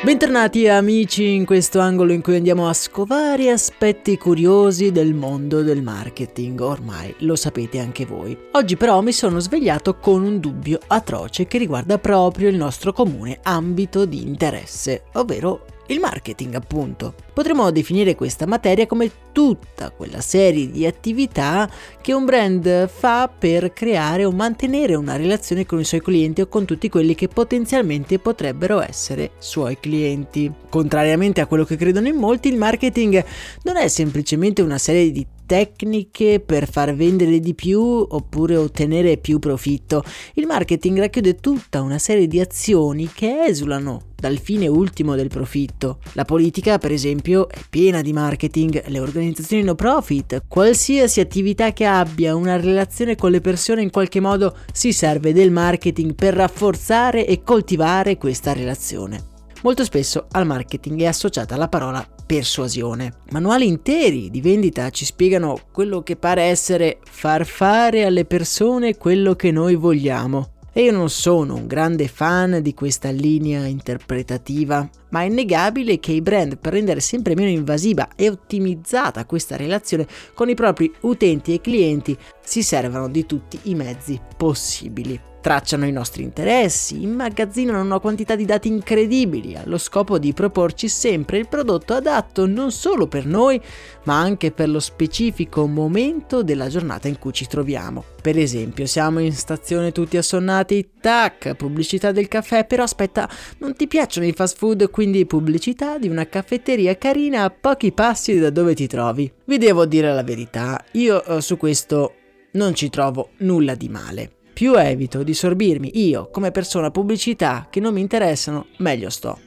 Bentornati amici in questo angolo in cui andiamo a scovare aspetti curiosi del mondo del marketing, ormai lo sapete anche voi. Oggi però mi sono svegliato con un dubbio atroce che riguarda proprio il nostro comune ambito di interesse, ovvero il marketing appunto. Potremmo definire questa materia come tutta quella serie di attività che un brand fa per creare o mantenere una relazione con i suoi clienti o con tutti quelli che potenzialmente potrebbero essere suoi clienti. Contrariamente a quello che credono in molti, il marketing non è semplicemente una serie di tecniche per far vendere di più oppure ottenere più profitto. Il marketing racchiude tutta una serie di azioni che esulano dal fine ultimo del profitto. La politica, per esempio, è piena di marketing, le organizzazioni no profit, qualsiasi attività che abbia una relazione con le persone in qualche modo si serve del marketing per rafforzare e coltivare questa relazione. Molto spesso al marketing è associata la parola persuasione. Manuali interi di vendita ci spiegano quello che pare essere far fare alle persone quello che noi vogliamo. E io non sono un grande fan di questa linea interpretativa, ma è innegabile che i brand per rendere sempre meno invasiva e ottimizzata questa relazione con i propri utenti e clienti si servano di tutti i mezzi possibili tracciano i nostri interessi, immagazzinano una quantità di dati incredibili allo scopo di proporci sempre il prodotto adatto non solo per noi, ma anche per lo specifico momento della giornata in cui ci troviamo. Per esempio, siamo in stazione tutti assonnati, tac, pubblicità del caffè, però aspetta, non ti piacciono i fast food, quindi pubblicità di una caffetteria carina a pochi passi da dove ti trovi. Vi devo dire la verità, io eh, su questo non ci trovo nulla di male. Più evito di sorbirmi io come persona pubblicità che non mi interessano, meglio sto.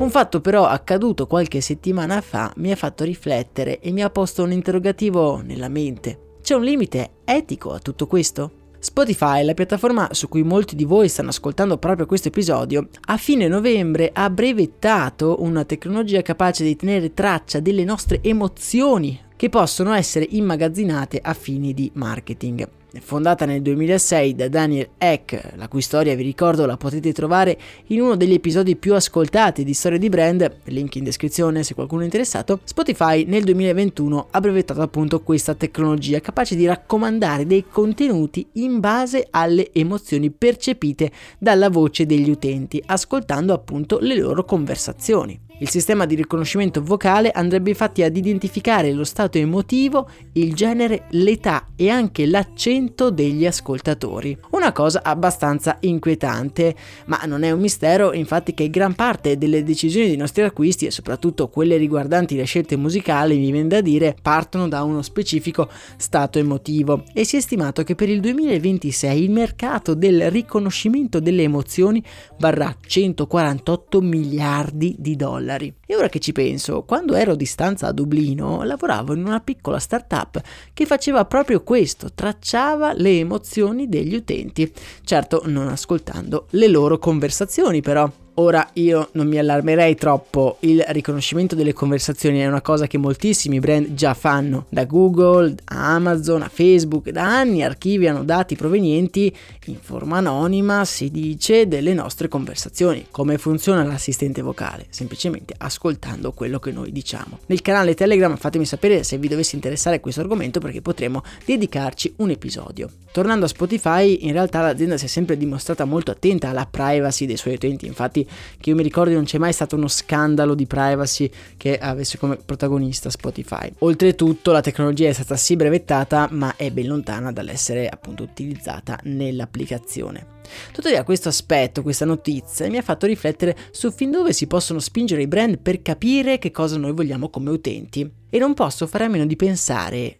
Un fatto però accaduto qualche settimana fa mi ha fatto riflettere e mi ha posto un interrogativo nella mente. C'è un limite etico a tutto questo? Spotify, la piattaforma su cui molti di voi stanno ascoltando proprio questo episodio, a fine novembre ha brevettato una tecnologia capace di tenere traccia delle nostre emozioni che possono essere immagazzinate a fini di marketing. Fondata nel 2006 da Daniel Eck, la cui storia vi ricordo la potete trovare in uno degli episodi più ascoltati di Storia di Brand, link in descrizione se qualcuno è interessato, Spotify nel 2021 ha brevettato appunto questa tecnologia capace di raccomandare dei contenuti in base alle emozioni percepite dalla voce degli utenti, ascoltando appunto le loro conversazioni. Il sistema di riconoscimento vocale andrebbe infatti ad identificare lo stato emotivo, il genere, l'età e anche l'accento degli ascoltatori. Una cosa abbastanza inquietante, ma non è un mistero infatti che gran parte delle decisioni dei nostri acquisti e soprattutto quelle riguardanti le scelte musicali, mi viene da dire, partono da uno specifico stato emotivo e si è stimato che per il 2026 il mercato del riconoscimento delle emozioni varrà 148 miliardi di dollari. E ora che ci penso, quando ero a distanza a Dublino, lavoravo in una piccola startup che faceva proprio questo, tracciava le emozioni degli utenti. Certo, non ascoltando le loro conversazioni però. Ora io non mi allarmerei troppo, il riconoscimento delle conversazioni è una cosa che moltissimi brand già fanno, da Google, Amazon, a Facebook, da anni archiviano dati provenienti in forma anonima, si dice, delle nostre conversazioni. Come funziona l'assistente vocale? Semplicemente ascoltando quello che noi diciamo. Nel canale Telegram fatemi sapere se vi dovesse interessare questo argomento perché potremo dedicarci un episodio. Tornando a Spotify, in realtà l'azienda si è sempre dimostrata molto attenta alla privacy dei suoi utenti, infatti che io mi ricordi non c'è mai stato uno scandalo di privacy che avesse come protagonista Spotify. Oltretutto la tecnologia è stata sì brevettata ma è ben lontana dall'essere appunto utilizzata nell'applicazione. Tuttavia questo aspetto, questa notizia mi ha fatto riflettere su fin dove si possono spingere i brand per capire che cosa noi vogliamo come utenti. E non posso fare a meno di pensare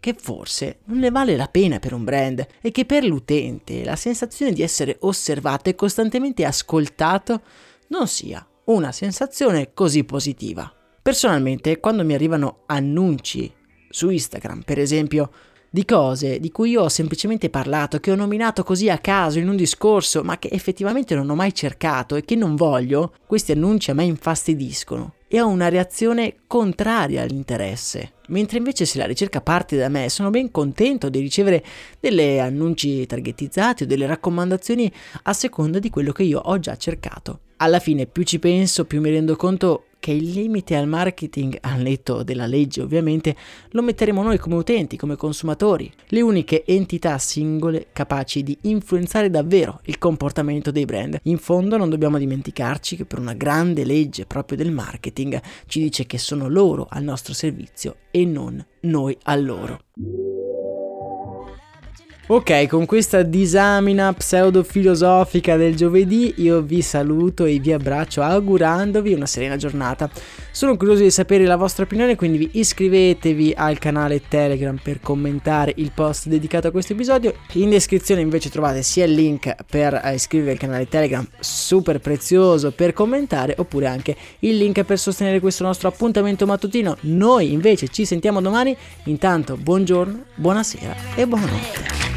che forse non ne vale la pena per un brand e che per l'utente la sensazione di essere osservato e costantemente ascoltato non sia una sensazione così positiva. Personalmente, quando mi arrivano annunci su Instagram, per esempio, di cose di cui io ho semplicemente parlato, che ho nominato così a caso in un discorso, ma che effettivamente non ho mai cercato e che non voglio, questi annunci a me infastidiscono e ho una reazione contraria all'interesse. Mentre invece se la ricerca parte da me, sono ben contento di ricevere delle annunci targetizzati o delle raccomandazioni a seconda di quello che io ho già cercato. Alla fine più ci penso, più mi rendo conto che il limite al marketing, al netto della legge ovviamente, lo metteremo noi come utenti, come consumatori, le uniche entità singole capaci di influenzare davvero il comportamento dei brand. In fondo non dobbiamo dimenticarci che per una grande legge proprio del marketing ci dice che sono loro al nostro servizio e non noi a loro. Ok, con questa disamina pseudo-filosofica del giovedì io vi saluto e vi abbraccio augurandovi una serena giornata. Sono curioso di sapere la vostra opinione, quindi vi iscrivetevi al canale Telegram per commentare il post dedicato a questo episodio. In descrizione invece trovate sia il link per iscrivervi al canale Telegram, super prezioso per commentare, oppure anche il link per sostenere questo nostro appuntamento mattutino. Noi invece ci sentiamo domani. Intanto buongiorno, buonasera e buonanotte.